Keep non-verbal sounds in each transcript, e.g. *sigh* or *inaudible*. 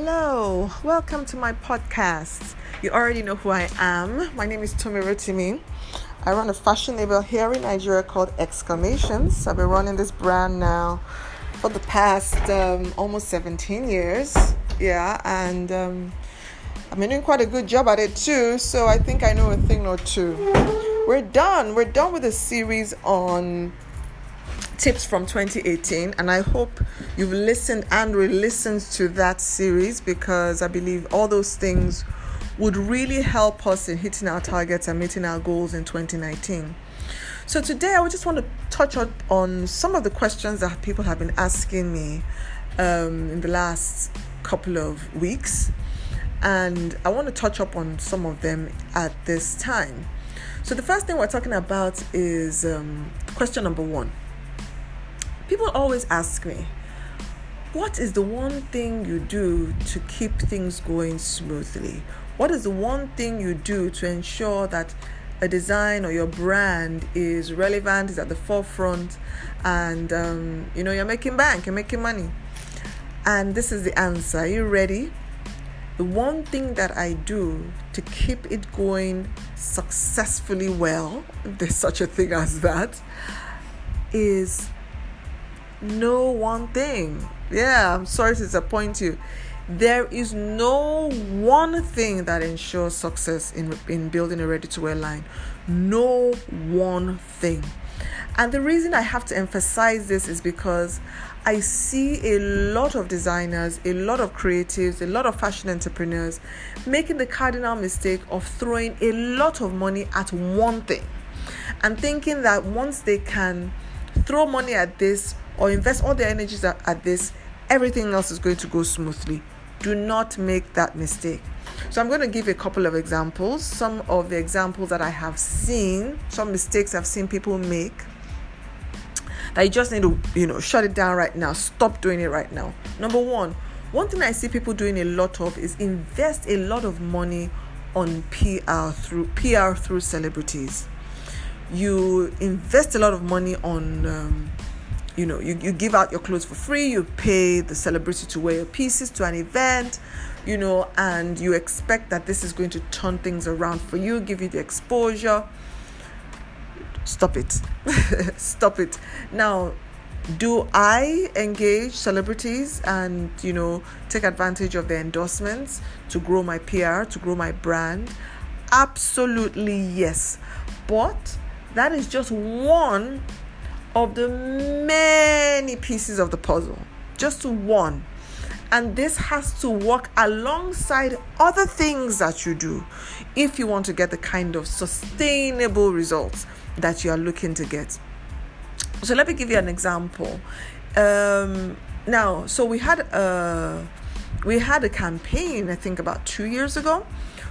Hello, welcome to my podcast. You already know who I am. My name is Tomi Rotimi. I run a fashion label here in Nigeria called Exclamations. I've been running this brand now for the past um, almost 17 years. Yeah, and um, I've been doing quite a good job at it too, so I think I know a thing or two. We're done. We're done with a series on tips from 2018 and i hope you've listened and re-listened to that series because i believe all those things would really help us in hitting our targets and meeting our goals in 2019 so today i just want to touch on, on some of the questions that people have been asking me um, in the last couple of weeks and i want to touch up on some of them at this time. So the first thing we're talking about is um, question number one People always ask me, what is the one thing you do to keep things going smoothly? What is the one thing you do to ensure that a design or your brand is relevant, is at the forefront, and um, you know you're making bank, you're making money? And this is the answer. Are you ready? The one thing that I do to keep it going successfully well, if *laughs* there's such a thing as that, is no one thing. Yeah, I'm sorry to disappoint you. There is no one thing that ensures success in, in building a ready to wear line. No one thing. And the reason I have to emphasize this is because I see a lot of designers, a lot of creatives, a lot of fashion entrepreneurs making the cardinal mistake of throwing a lot of money at one thing and thinking that once they can throw money at this or invest all their energies at, at this, everything else is going to go smoothly. Do not make that mistake. So I'm going to give a couple of examples. Some of the examples that I have seen, some mistakes I've seen people make that you just need to, you know, shut it down right now. Stop doing it right now. Number one, one thing I see people doing a lot of is invest a lot of money on PR through PR through celebrities. You invest a lot of money on um, you know you, you give out your clothes for free you pay the celebrity to wear your pieces to an event you know and you expect that this is going to turn things around for you give you the exposure. Stop it. *laughs* Stop it. Now do i engage celebrities and you know take advantage of their endorsements to grow my pr to grow my brand? Absolutely yes. But that is just one of the many pieces of the puzzle, just one. And this has to work alongside other things that you do if you want to get the kind of sustainable results that you are looking to get. So let me give you an example. Um, now, so we had a we had a campaign, I think about two years ago,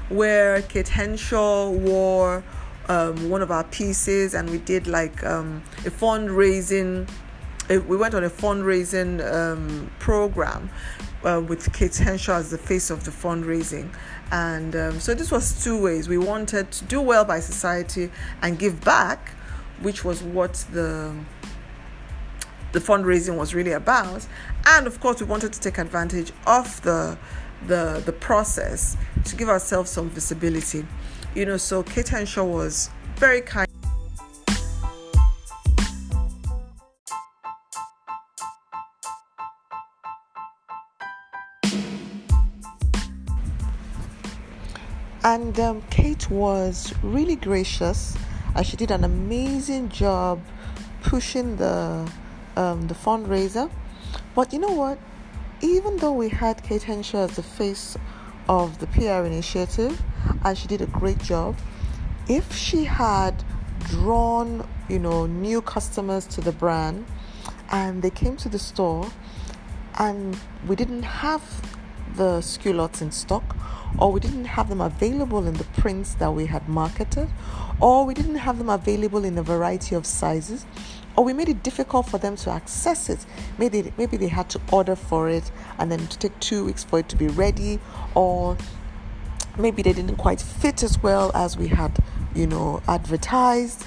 where Kate Henshaw wore um, one of our pieces and we did like um, a fundraising we went on a fundraising um, program uh, with Kate Henshaw as the face of the fundraising. And um, so this was two ways. We wanted to do well by society and give back, which was what the the fundraising was really about. And of course, we wanted to take advantage of the the the process to give ourselves some visibility you know, so Kate Henshaw was very kind. And um, Kate was really gracious, and she did an amazing job pushing the um, the fundraiser. But you know what? Even though we had Kate Henshaw as the face of the PR initiative, and she did a great job. If she had drawn, you know, new customers to the brand and they came to the store and we didn't have the SKU lots in stock, or we didn't have them available in the prints that we had marketed, or we didn't have them available in a variety of sizes, or we made it difficult for them to access it. Maybe maybe they had to order for it and then to take two weeks for it to be ready, or maybe they didn't quite fit as well as we had, you know, advertised.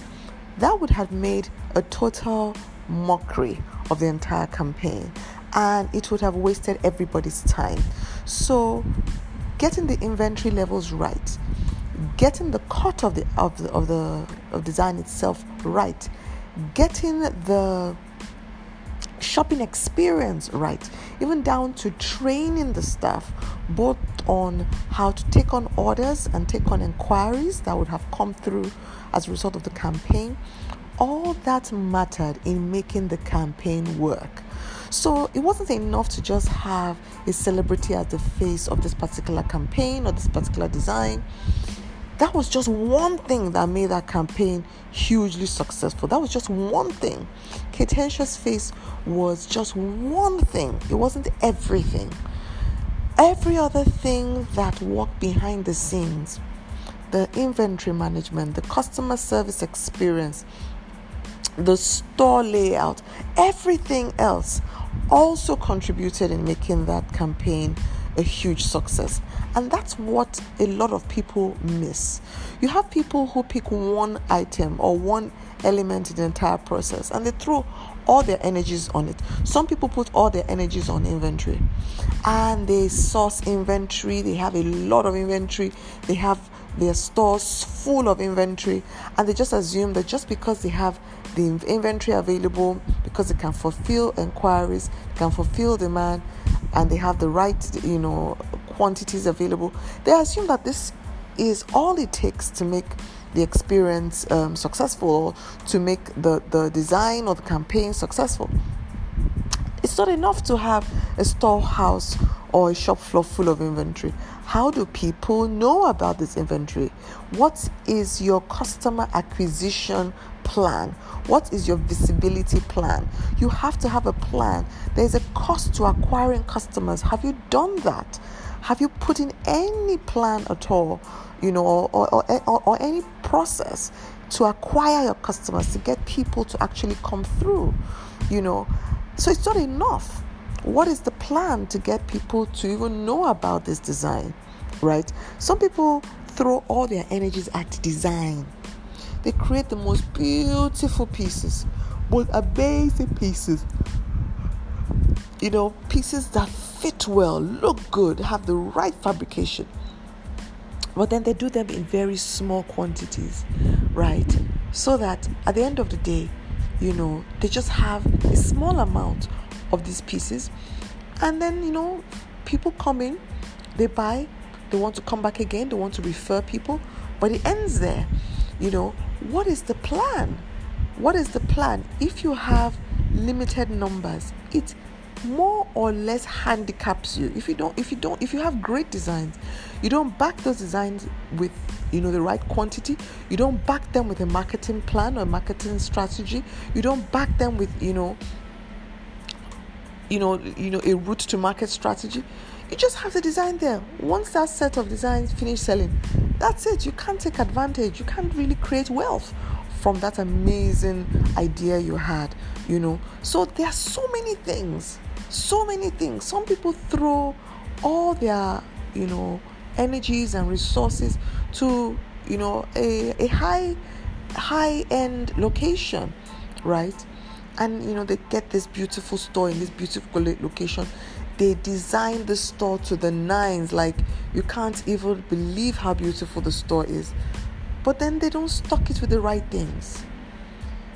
That would have made a total mockery of the entire campaign and it would have wasted everybody's time. So, getting the inventory levels right, getting the cut of the of the of the of design itself right, getting the shopping experience right, even down to training the staff both on how to take on orders and take on inquiries that would have come through as a result of the campaign. All that mattered in making the campaign work. So it wasn't enough to just have a celebrity as the face of this particular campaign or this particular design. That was just one thing that made that campaign hugely successful. That was just one thing. Kate face was just one thing, it wasn't everything. Every other thing that worked behind the scenes the inventory management, the customer service experience, the store layout, everything else also contributed in making that campaign a huge success. And that's what a lot of people miss. You have people who pick one item or one element in the entire process and they throw all their energies on it. Some people put all their energies on inventory and they source inventory, they have a lot of inventory, they have their stores full of inventory, and they just assume that just because they have the inventory available, because they can fulfill inquiries, can fulfill demand, and they have the right, you know, quantities available, they assume that this is all it takes to make the experience um, successful, to make the, the design or the campaign successful. It's not enough to have a storehouse or a shop floor full of inventory. How do people know about this inventory? What is your customer acquisition plan? What is your visibility plan? You have to have a plan. There's a cost to acquiring customers. Have you done that? Have you put in any plan at all, you know, or, or, or, or any process to acquire your customers, to get people to actually come through, you know? So it's not enough. What is the plan to get people to even know about this design, right? Some people throw all their energies at design. They create the most beautiful pieces, but amazing pieces. You know, pieces that fit well, look good, have the right fabrication. But then they do them in very small quantities, right? So that at the end of the day, you know, they just have a small amount of these pieces. And then, you know, people come in, they buy, they want to come back again, they want to refer people, but it ends there. You know, what is the plan? What is the plan? If you have limited numbers, it more or less handicaps you if you don't if you don't if you have great designs you don't back those designs with you know the right quantity you don't back them with a marketing plan or marketing strategy you don't back them with you know you know you know a route to market strategy you just have the design there once that set of designs finish selling that's it you can't take advantage you can't really create wealth from that amazing idea you had you know so there are so many things so many things. Some people throw all their, you know, energies and resources to, you know, a, a high high end location, right? And you know, they get this beautiful store in this beautiful location. They design the store to the nines, like you can't even believe how beautiful the store is. But then they don't stock it with the right things.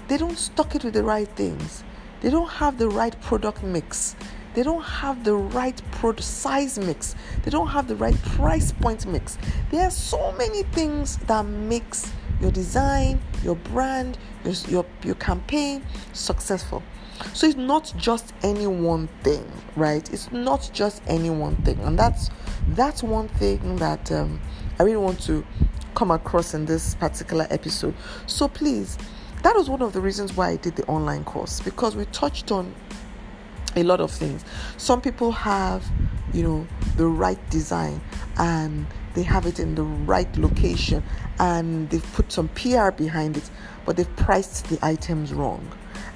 They don't stock it with the right things they don't have the right product mix. They don't have the right product size mix. They don't have the right price point mix. There are so many things that makes your design, your brand, your, your, your campaign successful. So it's not just any one thing, right? It's not just any one thing, and that's that's one thing that um, I really want to come across in this particular episode. So please that was one of the reasons why I did the online course because we touched on a lot of things. Some people have, you know, the right design and they have it in the right location and they've put some PR behind it, but they've priced the items wrong.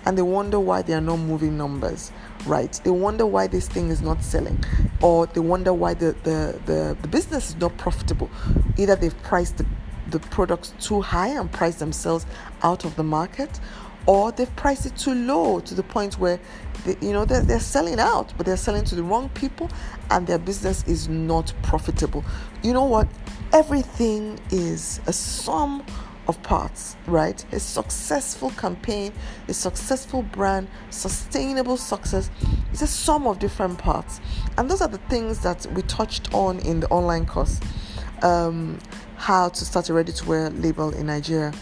And they wonder why they are not moving numbers, right? They wonder why this thing is not selling, or they wonder why the, the, the, the business is not profitable. Either they've priced the the products too high and priced themselves out of the market or they've priced it too low to the point where they, you know they're, they're selling out but they're selling to the wrong people and their business is not profitable you know what everything is a sum of parts, right? A successful campaign, a successful brand, sustainable success is a sum of different parts. And those are the things that we touched on in the online course. Um, how to start a ready to wear label in Nigeria.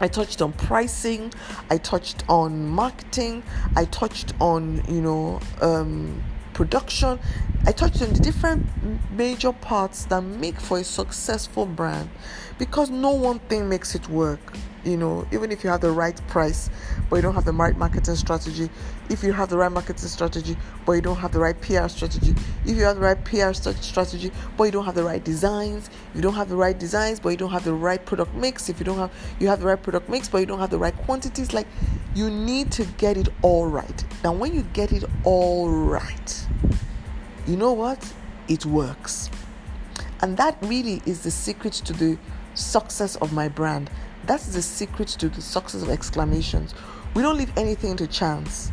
I touched on pricing, I touched on marketing, I touched on, you know, um, production. I touched on the different major parts that make for a successful brand because no one thing makes it work. You know, even if you have the right price, but you don't have the right marketing strategy, if you have the right marketing strategy, but you don't have the right PR strategy, if you have the right PR strategy, but you don't have the right designs, you don't have the right designs, but you don't have the right product mix, if you don't have you have the right product mix, but you don't have the right quantities, like you need to get it all right. Now, when you get it all right, you know what? It works. And that really is the secret to the success of my brand. That's the secret to the success of exclamations. We don't leave anything to chance.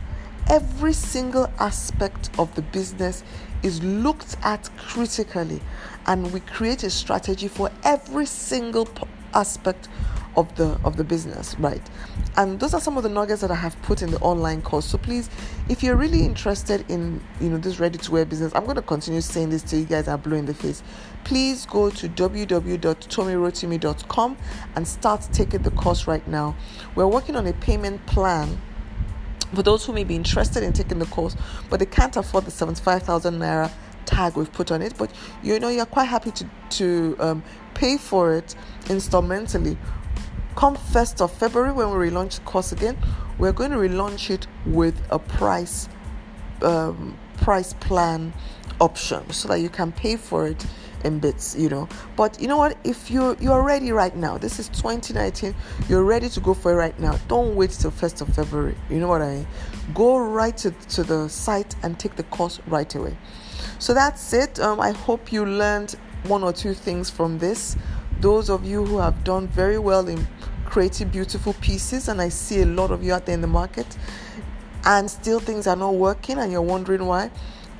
Every single aspect of the business is looked at critically, and we create a strategy for every single aspect of the of the business right? And those are some of the nuggets that i have put in the online course. So please if you're really interested in you know this ready to wear business i'm going to continue saying this to you guys are blue in the face. Please go to www.tomirotimi.com and start taking the course right now. We're working on a payment plan for those who may be interested in taking the course but they can't afford the 75000 naira tag we've put on it. But you know you're quite happy to to um, pay for it instrumentally come 1st of February when we relaunch the course again, we're going to relaunch it with a price um, price plan option so that you can pay for it in bits you know. But you know what? If you're you're ready right now this is 2019 you're ready to go for it right now don't wait till 1st of february you know what i mean? Go right to, to the site and take the course right away. So that's it. Um, i hope you learned one or two things from this those of you who have done very well in creating beautiful pieces, and I see a lot of you out there in the market, and still things are not working, and you're wondering why.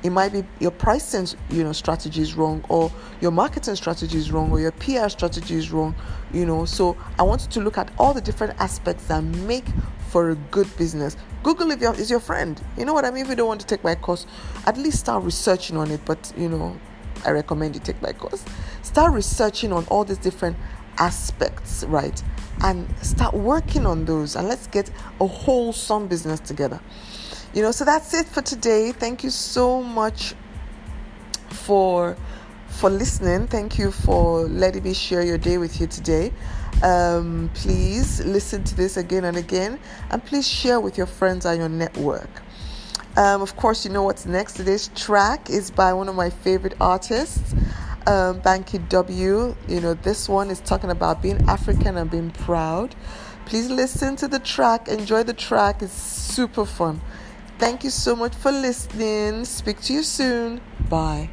It might be your pricing, you know, strategy is wrong, or your marketing strategy is wrong, or your PR strategy is wrong, you know. So I want you to look at all the different aspects that make for a good business. Google if is your friend. You know what I mean? If you don't want to take my course, at least start researching on it. But you know, I recommend you take my course. Start researching on all these different aspects, right? And start working on those and let's get a wholesome business together. You know, so that's it for today. Thank you so much for for listening. Thank you for letting me share your day with you today. Um, please listen to this again and again, and please share with your friends and your network. Um, of course, you know what's next. Today's track is by one of my favorite artists, um, Banky W. You know, this one is talking about being African and being proud. Please listen to the track, enjoy the track, it's super fun. Thank you so much for listening. Speak to you soon. Bye.